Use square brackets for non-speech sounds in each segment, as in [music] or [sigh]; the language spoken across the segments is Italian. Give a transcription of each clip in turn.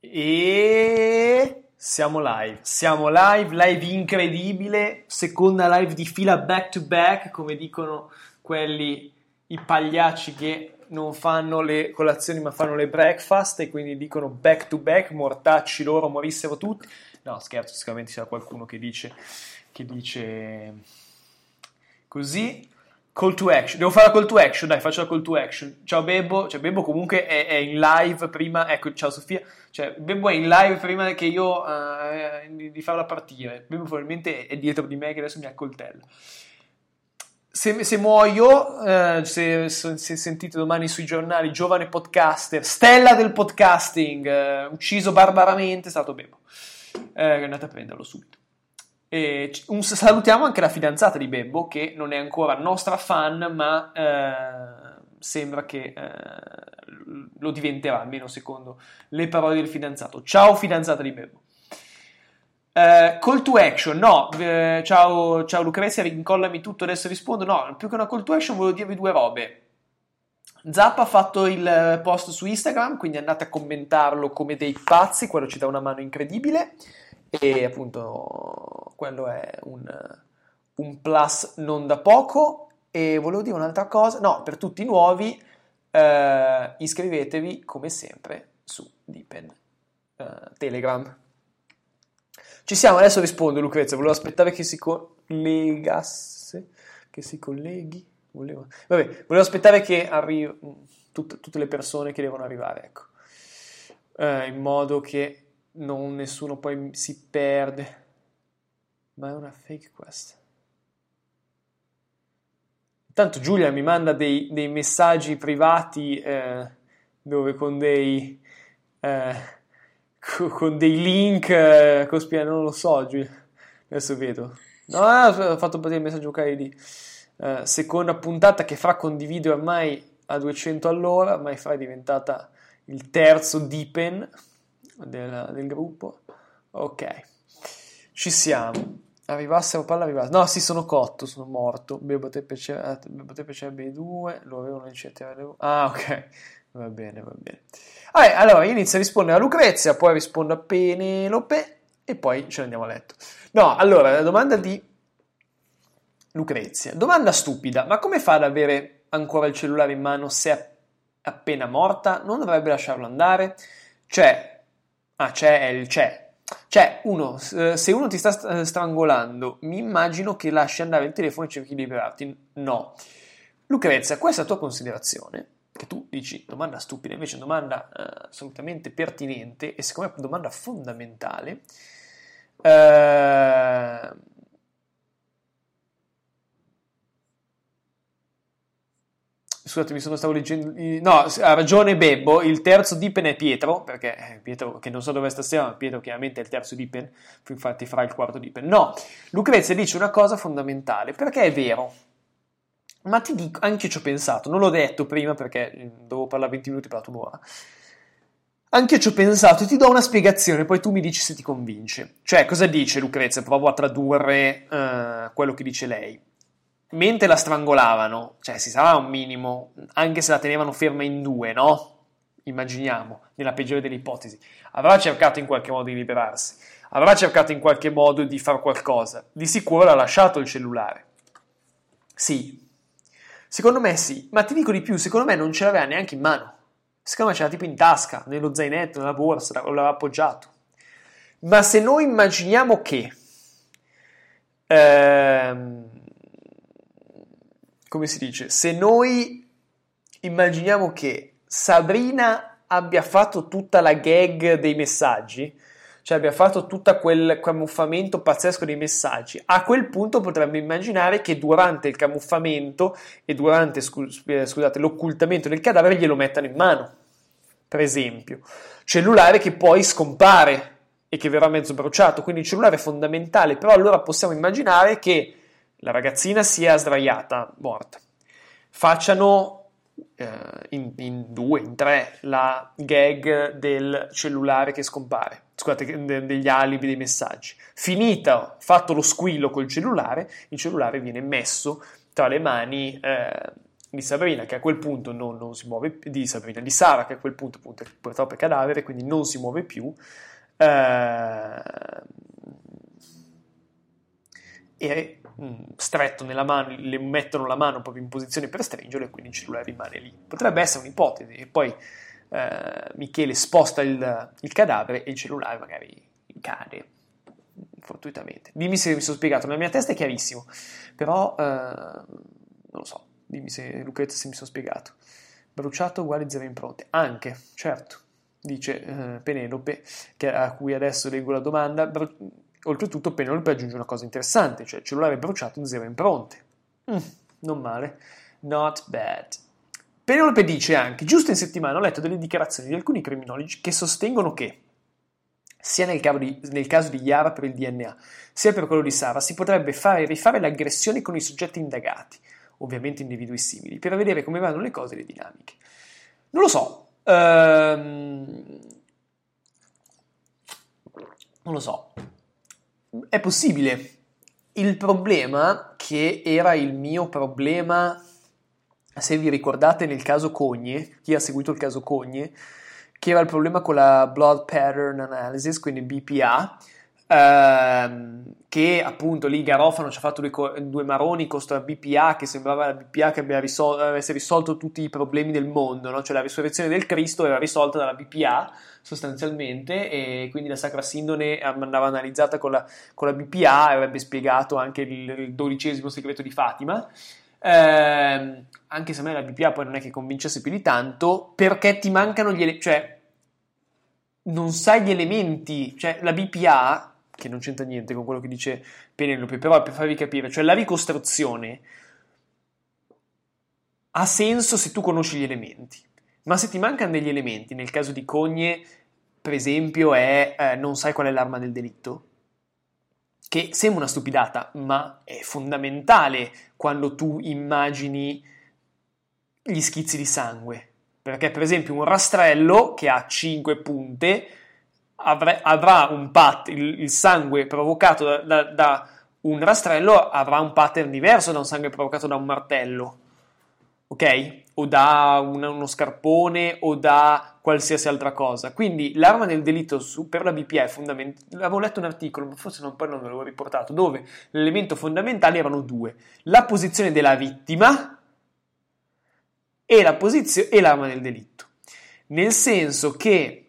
E siamo live, siamo live, live incredibile, seconda live di fila back to back, come dicono quelli, i pagliacci che non fanno le colazioni ma fanno le breakfast e quindi dicono back to back, mortacci loro, morissero tutti. No, scherzo, sicuramente c'è qualcuno che dice, che dice così. Call to action, devo fare la call to action, dai, faccio la call to action. Ciao Bebbo, cioè Bebbo comunque è, è in live prima, ecco, ciao Sofia, cioè Bebbo è in live prima che io uh, di, farla partire. Bebbo probabilmente è dietro di me che adesso mi accoltella. Se, se muoio, uh, se, se, se, sentite domani sui giornali, giovane podcaster, stella del podcasting, uh, ucciso barbaramente, è stato Bebbo. andate a prenderlo subito. E un, salutiamo anche la fidanzata di Bebbo, che non è ancora nostra fan, ma eh, sembra che eh, lo diventerà, almeno secondo le parole del fidanzato. Ciao fidanzata di Bebbo. Uh, call to action, no, uh, ciao, ciao Lucrezia, rincollami tutto, adesso rispondo. No, più che una call to action volevo dirvi due robe. Zappa ha fatto il post su Instagram, quindi andate a commentarlo come dei pazzi, quello ci dà una mano incredibile e appunto quello è un, un plus non da poco e volevo dire un'altra cosa, no, per tutti i nuovi eh, iscrivetevi come sempre su Deepen eh, Telegram. Ci siamo, adesso rispondo Lucrezia, volevo aspettare che si collegasse, che si colleghi, volevo, vabbè, volevo aspettare che arrivi tutte, tutte le persone che devono arrivare, ecco, eh, in modo che non nessuno poi si perde. Ma è una fake questa. Intanto Giulia mi manda dei, dei messaggi privati eh, dove con dei, eh, con dei link eh, cospirano, non lo so Giulia, adesso vedo. No, ho fatto partire il messaggio lì. Eh, seconda puntata che fra condivide ormai a 200 all'ora, ormai fra è diventata il terzo Deepen del, del gruppo. Ok, ci siamo. Arrivassero palla arrivassero. No, sì, sono cotto, sono morto. Bebo te piaceva i due, lo avevano eccetera. Ah, ok. Va bene, va bene. Ah, allora, inizio a rispondere a Lucrezia, poi rispondo a Penelope e poi ce ne andiamo a letto. No, allora, la domanda di Lucrezia. Domanda stupida, ma come fa ad avere ancora il cellulare in mano se è appena morta? Non dovrebbe lasciarlo andare? Cioè, Ah, c'è il c'è. Cioè, uno, eh, se uno ti sta eh, strangolando, mi immagino che lasci andare il telefono e cerchi di liberarti. No. Lucrezia, questa tua considerazione, che tu dici domanda stupida, invece domanda uh, assolutamente pertinente e secondo me domanda fondamentale, uh, Scusate, mi sono stavo leggendo. No, ha ragione Bebbo. Il terzo Dipen è Pietro, perché eh, Pietro, che non so dove è stasera, ma Pietro chiaramente è il terzo Dipen, infatti farà il quarto Dipen. No, Lucrezia dice una cosa fondamentale, perché è vero. Ma ti dico, anche ci ho pensato, non l'ho detto prima perché eh, dovevo parlare 20 minuti, ho parlato un'ora. Anche ci ho pensato e ti do una spiegazione, poi tu mi dici se ti convince. Cioè, cosa dice Lucrezia? Provo a tradurre uh, quello che dice lei mentre la strangolavano, cioè si sarà un minimo, anche se la tenevano ferma in due, no? Immaginiamo, nella peggiore delle ipotesi, avrà cercato in qualche modo di liberarsi, avrà cercato in qualche modo di fare qualcosa, di sicuro l'ha lasciato il cellulare. Sì, secondo me sì, ma ti dico di più, secondo me non ce l'aveva neanche in mano, secondo me c'era tipo in tasca, nello zainetto, nella borsa, l'aveva appoggiato. Ma se noi immaginiamo che... Ehm, come si dice, se noi immaginiamo che Sabrina abbia fatto tutta la gag dei messaggi, cioè abbia fatto tutto quel camuffamento pazzesco dei messaggi, a quel punto potremmo immaginare che durante il camuffamento e durante eh, scusate, l'occultamento del cadavere glielo mettano in mano, per esempio. Cellulare che poi scompare e che verrà mezzo bruciato, quindi il cellulare è fondamentale, però allora possiamo immaginare che la ragazzina sia sdraiata, morta. Facciano eh, in, in, due, in tre, la gag del cellulare che scompare, scusate, degli alibi dei messaggi. Finita, fatto lo squillo col cellulare, il cellulare viene messo tra le mani eh, di Sabrina che a quel punto non, non, si muove di Sabrina, di Sara che a quel punto appunto purtroppo è cadavere, quindi non si muove più. Eh, e stretto nella mano, le mettono la mano proprio in posizione per stringerlo e quindi il cellulare rimane lì. Potrebbe essere un'ipotesi e poi eh, Michele sposta il, il cadavere e il cellulare magari cade fortuitamente. Dimmi se mi sono spiegato, nella mia testa è chiarissimo, però eh, non lo so, dimmi se Lucrezia se mi sono spiegato. Bruciato uguale zero impronte, anche, certo, dice eh, Penelope, che, a cui adesso leggo la domanda. Bru- oltretutto Penelope aggiunge una cosa interessante, cioè cellulare bruciato zero impronte. Mm, non male, not bad. Penelope dice anche, giusto in settimana ho letto delle dichiarazioni di alcuni criminologi che sostengono che sia nel caso, di, nel caso di Yara per il DNA, sia per quello di Sara, si potrebbe fare e rifare l'aggressione con i soggetti indagati, ovviamente individui simili, per vedere come vanno le cose e le dinamiche. Non lo so. Ehm... Non lo so. È possibile. Il problema, che era il mio problema, se vi ricordate nel caso Cogne, chi ha seguito il caso Cogne, che era il problema con la Blood Pattern Analysis, quindi BPA, ehm, che appunto lì Garofano ci ha fatto due, due maroni con questa BPA che sembrava la BPA che risol- avesse risolto tutti i problemi del mondo, no? cioè la risurrezione del Cristo era risolta dalla BPA sostanzialmente e quindi la Sacra Sindone andava analizzata con la, con la BPA e avrebbe spiegato anche il, il dodicesimo segreto di Fatima. Eh, anche se a me la BPA poi non è che convincesse più di tanto, perché ti mancano gli elementi, cioè non sai gli elementi, cioè la BPA, che non c'entra niente con quello che dice Penelope, però per farvi capire, cioè la ricostruzione ha senso se tu conosci gli elementi, ma se ti mancano degli elementi, nel caso di Cogne, per esempio, è eh, non sai qual è l'arma del delitto, che sembra una stupidata, ma è fondamentale quando tu immagini gli schizzi di sangue. Perché, per esempio, un rastrello che ha 5 punte avre- avrà un pattern, il, il sangue provocato da, da, da, un rastrello avrà un pattern diverso da un sangue provocato da un martello, ok? O da un, uno scarpone o da qualsiasi altra cosa. Quindi l'arma del delitto su, per la BPA è fondamentale. Avevo letto un articolo, ma forse non, poi non ve l'avevo riportato, dove l'elemento fondamentale erano due: la posizione della vittima e, la posizio- e l'arma del delitto. Nel senso che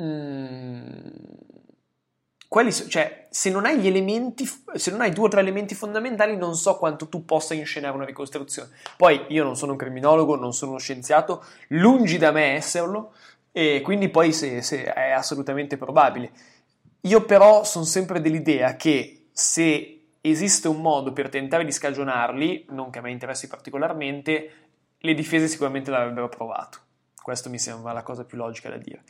mm, quelli, cioè, se non hai gli elementi, se non hai due o tre elementi fondamentali, non so quanto tu possa inscenare una ricostruzione. Poi io non sono un criminologo, non sono uno scienziato, lungi da me esserlo, e quindi poi se, se è assolutamente probabile. Io però sono sempre dell'idea che se esiste un modo per tentare di scagionarli, non che a me interessi particolarmente, le difese sicuramente l'avrebbero provato. Questo mi sembra la cosa più logica da dire.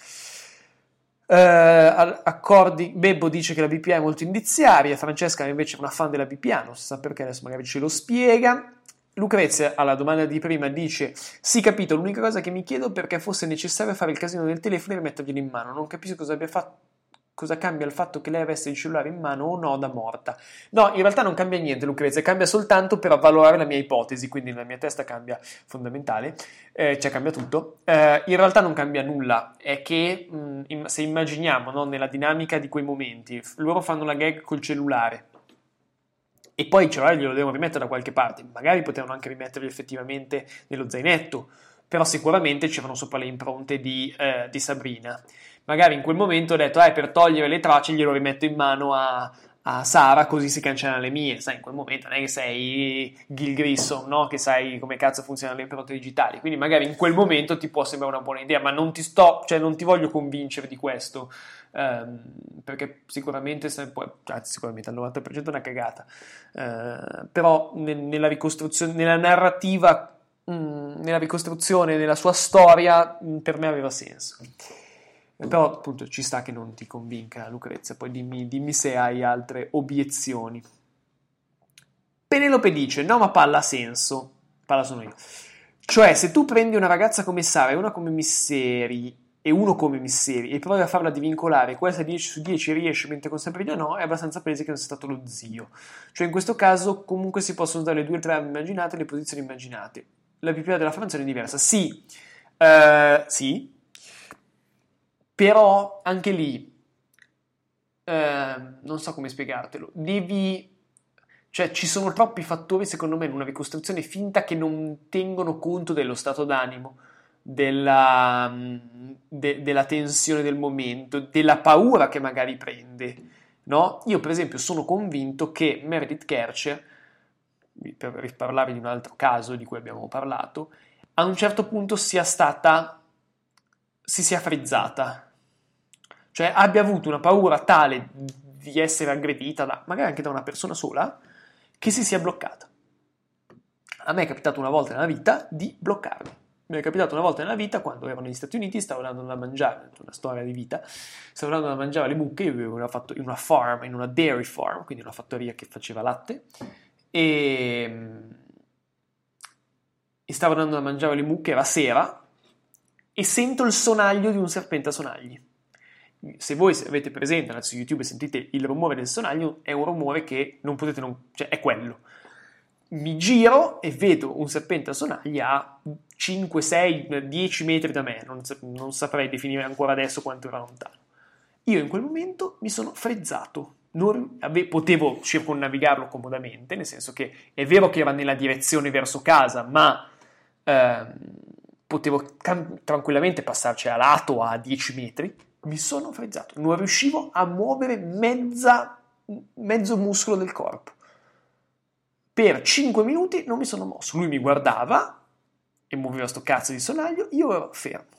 Uh, accordi, Bebbo dice che la BPA è molto indiziaria, Francesca invece è una fan della BPA, non si sa perché, adesso magari ce lo spiega. Lucrezia alla domanda di prima dice: Sì, capito. L'unica cosa che mi chiedo è perché fosse necessario fare il casino del telefono e rimetterglielo in mano. Non capisco cosa abbia fatto cosa cambia il fatto che lei avesse il cellulare in mano o no da morta? No, in realtà non cambia niente, Lucrezia, cambia soltanto per avvalorare la mia ipotesi, quindi nella mia testa cambia fondamentale, eh, cioè cambia tutto. Eh, in realtà non cambia nulla, è che mh, se immaginiamo no, nella dinamica di quei momenti, loro fanno la gag col cellulare. E poi il cellulare glielo devono rimettere da qualche parte, magari potevano anche rimetterlo effettivamente nello zainetto, però sicuramente c'erano sopra le impronte di, eh, di Sabrina magari in quel momento ho detto, eh, per togliere le tracce glielo rimetto in mano a, a Sara così si cancellano le mie. Sai, in quel momento non è che sei Gil Grissom, no? Che sai come cazzo funzionano le impronte digitali. Quindi magari in quel momento ti può sembrare una buona idea, ma non ti sto, cioè non ti voglio convincere di questo. Ehm, perché sicuramente, se può, anzi, sicuramente al 90% è una cagata. Ehm, però nel, nella ricostruzione, nella narrativa, mm, nella ricostruzione, nella sua storia, mh, per me aveva senso. Però appunto ci sta che non ti convinca Lucrezia, poi dimmi, dimmi se hai altre obiezioni. Penelope dice, no ma palla ha senso, palla sono io. Cioè, se tu prendi una ragazza come Sara e una come Misseri e uno come Misseri e provi a farla divincolare, questa 10 su 10 riesce mentre con Sabrina no, è abbastanza palese che non sia stato lo zio. Cioè in questo caso comunque si possono usare le due trame immaginate le posizioni immaginate. La PPA della Francia è diversa. Sì, uh, sì, però anche lì, uh, non so come spiegartelo, devi... Cioè, ci sono troppi fattori, secondo me, in una ricostruzione finta che non tengono conto dello stato d'animo della, de, della tensione del momento, della paura che magari prende. No? Io, per esempio, sono convinto che Meredith Kercher, per riparlarvi di un altro caso di cui abbiamo parlato, a un certo punto sia stata, si sia frizzata, cioè abbia avuto una paura tale di essere aggredita, da, magari anche da una persona sola, che si sia bloccata. A me è capitato una volta nella vita di bloccarmi mi è capitato una volta nella vita, quando ero negli Stati Uniti, stavo andando da mangiare, una storia di vita, stavo andando da mangiare le mucche, io vivevo in una farm, in una dairy farm, quindi una fattoria che faceva latte, e, e stavo andando da mangiare le mucche, era sera, e sento il sonaglio di un serpente a sonagli. Se voi avete presente, su YouTube e sentite il rumore del sonaglio, è un rumore che non potete non... cioè è quello mi giro e vedo un serpente a sonagli a 5, 6, 10 metri da me, non, non saprei definire ancora adesso quanto era lontano. Io in quel momento mi sono frizzato, non, ave, potevo circonnavigarlo comodamente, nel senso che è vero che era nella direzione verso casa, ma eh, potevo cam- tranquillamente passarci a lato a 10 metri, mi sono frizzato, non riuscivo a muovere mezza, mezzo muscolo del corpo. Per 5 minuti non mi sono mosso. Lui mi guardava e muoveva sto cazzo di sonaglio, io ero fermo.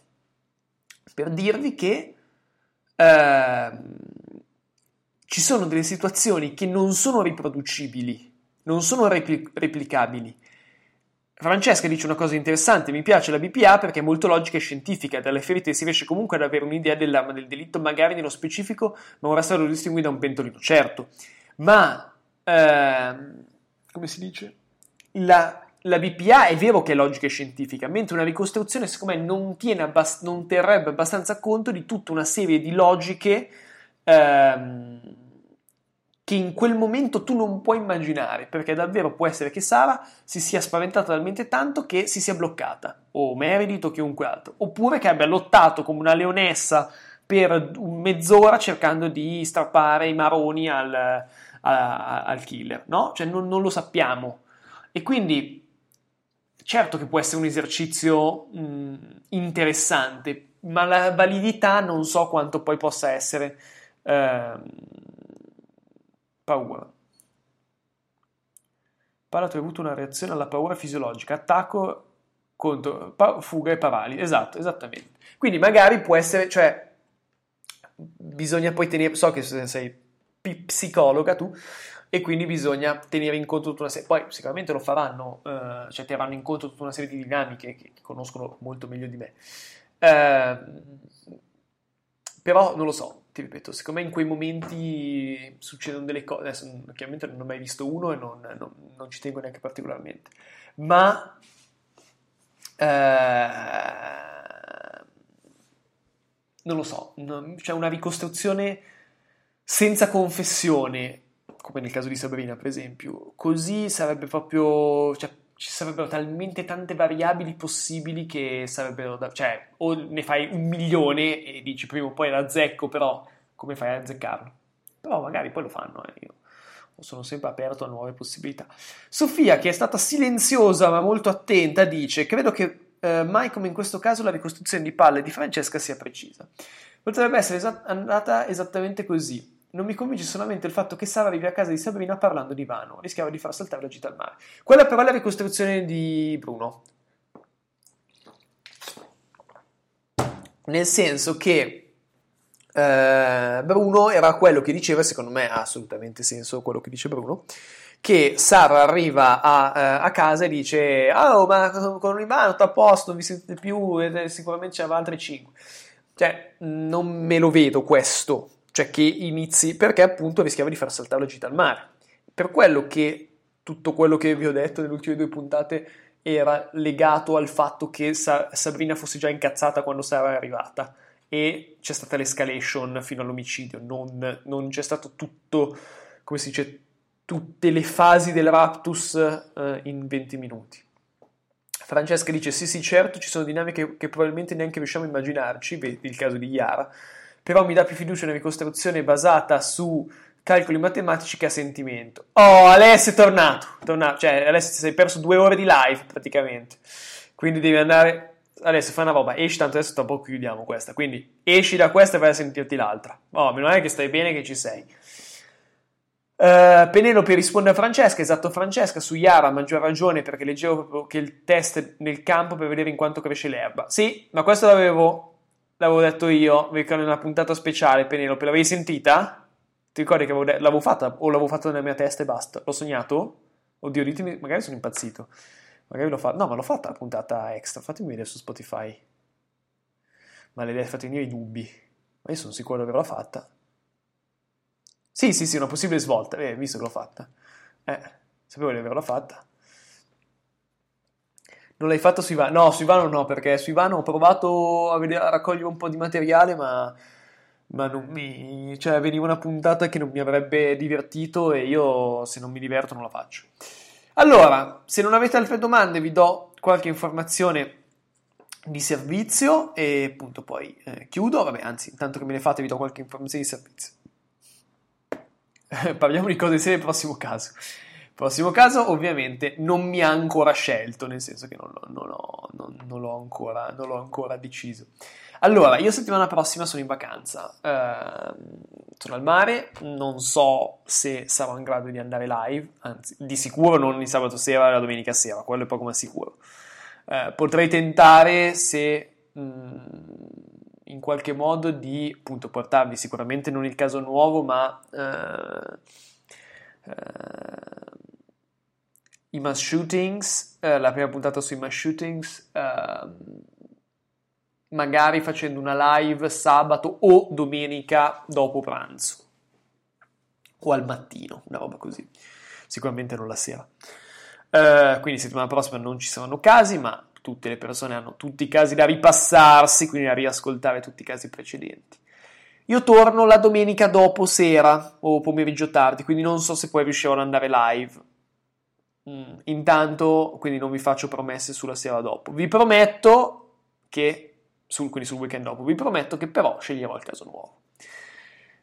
Per dirvi che eh, ci sono delle situazioni che non sono riproducibili, non sono repli- replicabili. Francesca dice una cosa interessante, mi piace la BPA perché è molto logica e scientifica, dalle ferite si riesce comunque ad avere un'idea dell'arma del delitto, magari nello specifico, ma ora sarà distinguito da un pentolino, certo, ma eh, come si dice? La, la, BPA è vero che è logica e scientifica, mentre una ricostruzione, secondo me, non, abbast- non terrebbe abbastanza conto di tutta una serie di logiche ehm, che in quel momento tu non puoi immaginare, perché davvero può essere che Sara si sia spaventata talmente tanto che si sia bloccata, o Meredith o chiunque altro, oppure che abbia lottato come una leonessa per mezz'ora cercando di strappare i maroni al, a, al killer, no? Cioè non, non, lo sappiamo. E quindi, certo che può essere un esercizio mh, interessante, ma la validità non so quanto poi possa essere eh, paura. Palla, tu hai avuto una reazione alla paura fisiologica, attacco contro pa- fuga e parali. Esatto, esattamente. Quindi magari può essere, cioè, bisogna poi tenere, so che sei psicologa tu, e quindi bisogna tenere in conto tutta una serie, poi sicuramente lo faranno, eh, cioè terranno in conto tutta una serie di dinamiche che, che conoscono molto meglio di me. Eh, però non lo so, ti ripeto, secondo me in quei momenti succedono delle cose, adesso chiaramente non ho mai visto uno e non, non, non ci tengo neanche particolarmente, ma eh, non lo so, non, cioè una ricostruzione senza confessione, come nel caso di Sabrina, per esempio, così sarebbe proprio. Cioè, ci sarebbero talmente tante variabili possibili che sarebbero da. cioè, o ne fai un milione e dici prima o poi la zecco, però come fai a azzeccarlo? Però magari poi lo fanno, eh, io sono sempre aperto a nuove possibilità. Sofia, che è stata silenziosa ma molto attenta, dice: Credo che eh, mai come in questo caso la ricostruzione di palle di Francesca sia precisa. Potrebbe essere esat- andata esattamente così. Non mi convince solamente il fatto che Sara arrivi a casa di Sabrina parlando di Vano, rischiava di far saltare la gita al mare. Quella però è la ricostruzione di Bruno. Nel senso che eh, Bruno era quello che diceva, secondo me ha assolutamente senso quello che dice Bruno, che Sara arriva a, eh, a casa e dice oh ma con Ivano sta a posto, non vi sentite più, e sicuramente c'erano altre 5. Cioè, non me lo vedo questo, cioè che inizi, perché appunto rischiava di far saltare la gita al mare. Per quello che tutto quello che vi ho detto nelle ultime due puntate era legato al fatto che Sa- Sabrina fosse già incazzata quando Sara è arrivata e c'è stata l'escalation fino all'omicidio, non, non c'è stato tutto, come si dice, tutte le fasi del raptus eh, in 20 minuti. Francesca dice: Sì, sì, certo, ci sono dinamiche che probabilmente neanche riusciamo a immaginarci, vedi il caso di Yara, però mi dà più fiducia una ricostruzione basata su calcoli matematici che a sentimento. Oh, Alessio è tornato, tornato. cioè Alessio sei perso due ore di live praticamente, quindi devi andare. Adesso fai una roba, esci tanto adesso tra poco chiudiamo questa, quindi esci da questa e vai a sentirti l'altra. Oh, meno male che stai bene che ci sei. Uh, Penelope risponde a Francesca, esatto Francesca, su Yara a maggior ragione perché leggevo proprio che il test nel campo per vedere in quanto cresce l'erba. Sì, ma questo l'avevo, l'avevo detto io, perché nella puntata speciale Penelope, l'avevi sentita? Ti ricordi che l'avevo, l'avevo fatta o l'avevo fatto nella mia testa e basta? L'ho sognato? Oddio, ditemi, magari sono impazzito. Magari l'ho fatta, no ma l'ho fatta la puntata extra, fatemi vedere su Spotify. Ma le fate venire i dubbi. Ma io sono sicuro di averla fatta. Sì, sì, sì, una possibile svolta. Eh, visto che l'ho fatta. Eh, sapevo di averla fatta. Non l'hai fatta su Ivano? No, su Ivano no, perché su Ivano ho provato a, vedere, a raccogliere un po' di materiale, ma, ma non mi... Cioè, veniva una puntata che non mi avrebbe divertito e io, se non mi diverto, non la faccio. Allora, se non avete altre domande, vi do qualche informazione di servizio e appunto poi eh, chiudo. Vabbè, anzi, intanto che me ne fate, vi do qualche informazione di servizio. [laughs] Parliamo di cose serie, prossimo caso. Prossimo caso, ovviamente, non mi ha ancora scelto, nel senso che non, non, ho, non, non l'ho, ancora, l'ho ancora deciso. Allora, io settimana prossima sono in vacanza, eh, sono al mare, non so se sarò in grado di andare live, anzi, di sicuro non il sabato sera e la domenica sera, quello è poco ma sicuro. Eh, potrei tentare se mh, mm, in qualche modo di appunto portarvi sicuramente non il caso nuovo, ma eh, eh, i mass shootings, eh, la prima puntata sui mass shootings, ehm, magari facendo una live sabato o domenica dopo pranzo o al mattino, una roba così, sicuramente non la sera. Uh, quindi settimana prossima non ci saranno casi, ma tutte le persone hanno tutti i casi da ripassarsi, quindi da riascoltare tutti i casi precedenti. Io torno la domenica dopo sera o pomeriggio tardi, quindi non so se poi riuscirò ad andare live. Mm, intanto, quindi non vi faccio promesse sulla sera dopo. Vi prometto che, sul, quindi sul weekend dopo, vi prometto che però sceglierò il caso nuovo.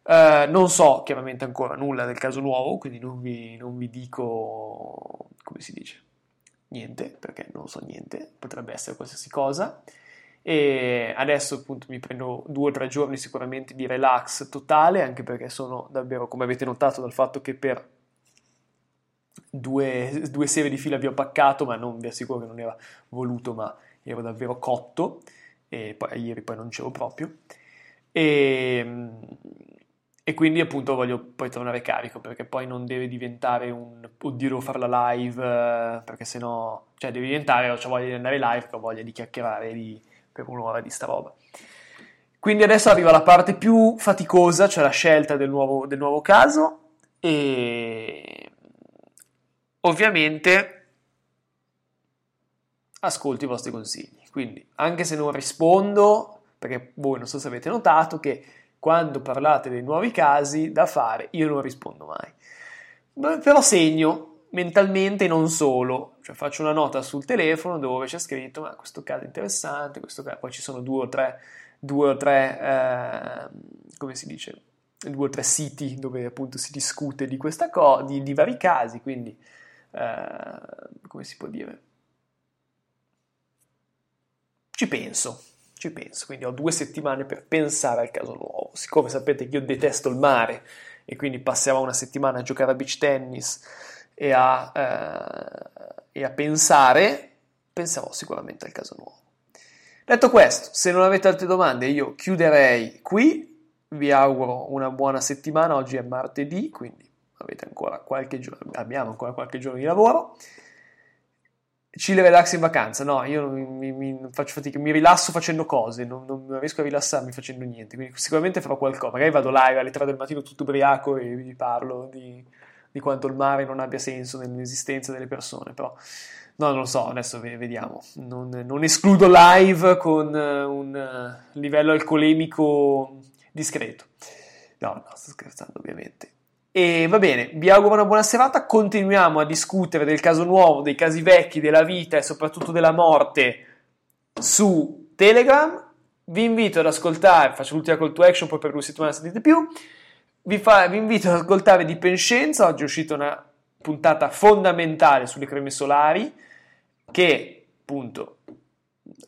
Uh, non so chiaramente ancora nulla del caso nuovo, quindi non vi, non vi dico come si dice niente, perché non so niente, potrebbe essere qualsiasi cosa. E adesso appunto mi prendo due o tre giorni sicuramente di relax totale, anche perché sono davvero, come avete notato, dal fatto che per due, due serie di fila vi ho paccato, ma non vi assicuro che non era voluto, ma ero davvero cotto, e poi ieri poi non c'ero proprio. E e quindi appunto voglio poi tornare carico perché poi non deve diventare un oddio devo fare la live perché sennò cioè deve diventare ho voglia di andare live ho voglia di chiacchierare di, per un'ora di sta roba quindi adesso arriva la parte più faticosa cioè la scelta del nuovo, del nuovo caso e ovviamente ascolto i vostri consigli. Quindi anche se non rispondo perché voi non so se avete notato che quando parlate dei nuovi casi da fare, io non rispondo mai. Però segno mentalmente non solo, cioè faccio una nota sul telefono dove c'è scritto ma questo caso è interessante, questo caso, poi ci sono due o tre, due o tre eh, come si dice, due o tre siti dove appunto si discute di questa cosa, di, di, vari casi, quindi eh, come si può dire? Ci penso, ci penso, quindi ho due settimane per pensare al caso nuovo. Siccome sapete che io detesto il mare e quindi passerò una settimana a giocare a beach tennis e a, eh, e a pensare, penserò sicuramente al caso nuovo. Detto questo, se non avete altre domande, io chiuderei qui. Vi auguro una buona settimana. Oggi è martedì, quindi avete ancora qualche giorno, abbiamo ancora qualche giorno di lavoro. Chill relax in vacanza, no, io mi, mi, fatica, mi rilasso facendo cose, non, non, riesco a rilassarmi facendo niente, quindi sicuramente farò qualcosa, magari vado live alle 3 del mattino tutto ubriaco e vi parlo di, di quanto il mare non abbia senso nell'esistenza delle persone, però No, non lo so, adesso vediamo. Non, non escludo live con un livello alcolemico discreto. No, no, sto scherzando ovviamente. E va bene, vi auguro una buona serata. Continuiamo a discutere del caso nuovo, dei casi vecchi, della vita e soprattutto della morte su Telegram. Vi invito ad ascoltare, faccio l'ultima call to action, poi per due settimane sentite più. Vi, fa, vi invito ad ascoltare di Penscienza. Oggi è uscita una puntata fondamentale sulle creme solari che appunto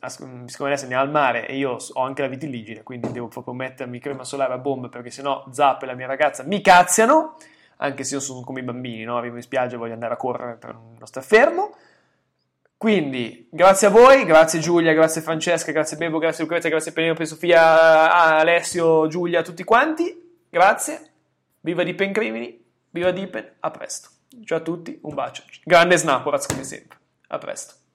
siccome adesso andiamo al mare e io ho anche la vitiligine, quindi devo proprio mettermi crema solare a bomba perché sennò Zap e la mia ragazza mi cazziano, anche se io sono come i bambini, no? arrivo in spiaggia e voglio andare a correre per non stare fermo. Quindi, grazie a voi, grazie Giulia, grazie Francesca, grazie Bebo, grazie Lucrezia, grazie Penelope, Sofia, Alessio, Giulia, tutti quanti. Grazie, viva Dipen Crimini, viva Dipen, a presto. Ciao a tutti, un bacio. Grande Snaporaz come sempre. A presto.